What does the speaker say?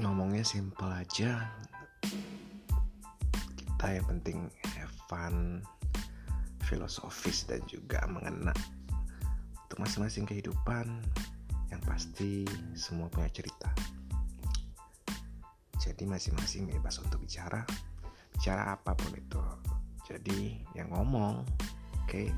ngomongnya simple aja. Kita yang penting have fun filosofis dan juga mengena untuk masing-masing kehidupan. Yang pasti semua punya cerita. Jadi masing-masing bebas untuk bicara. Bicara apa pun itu. Jadi yang ngomong oke? okay?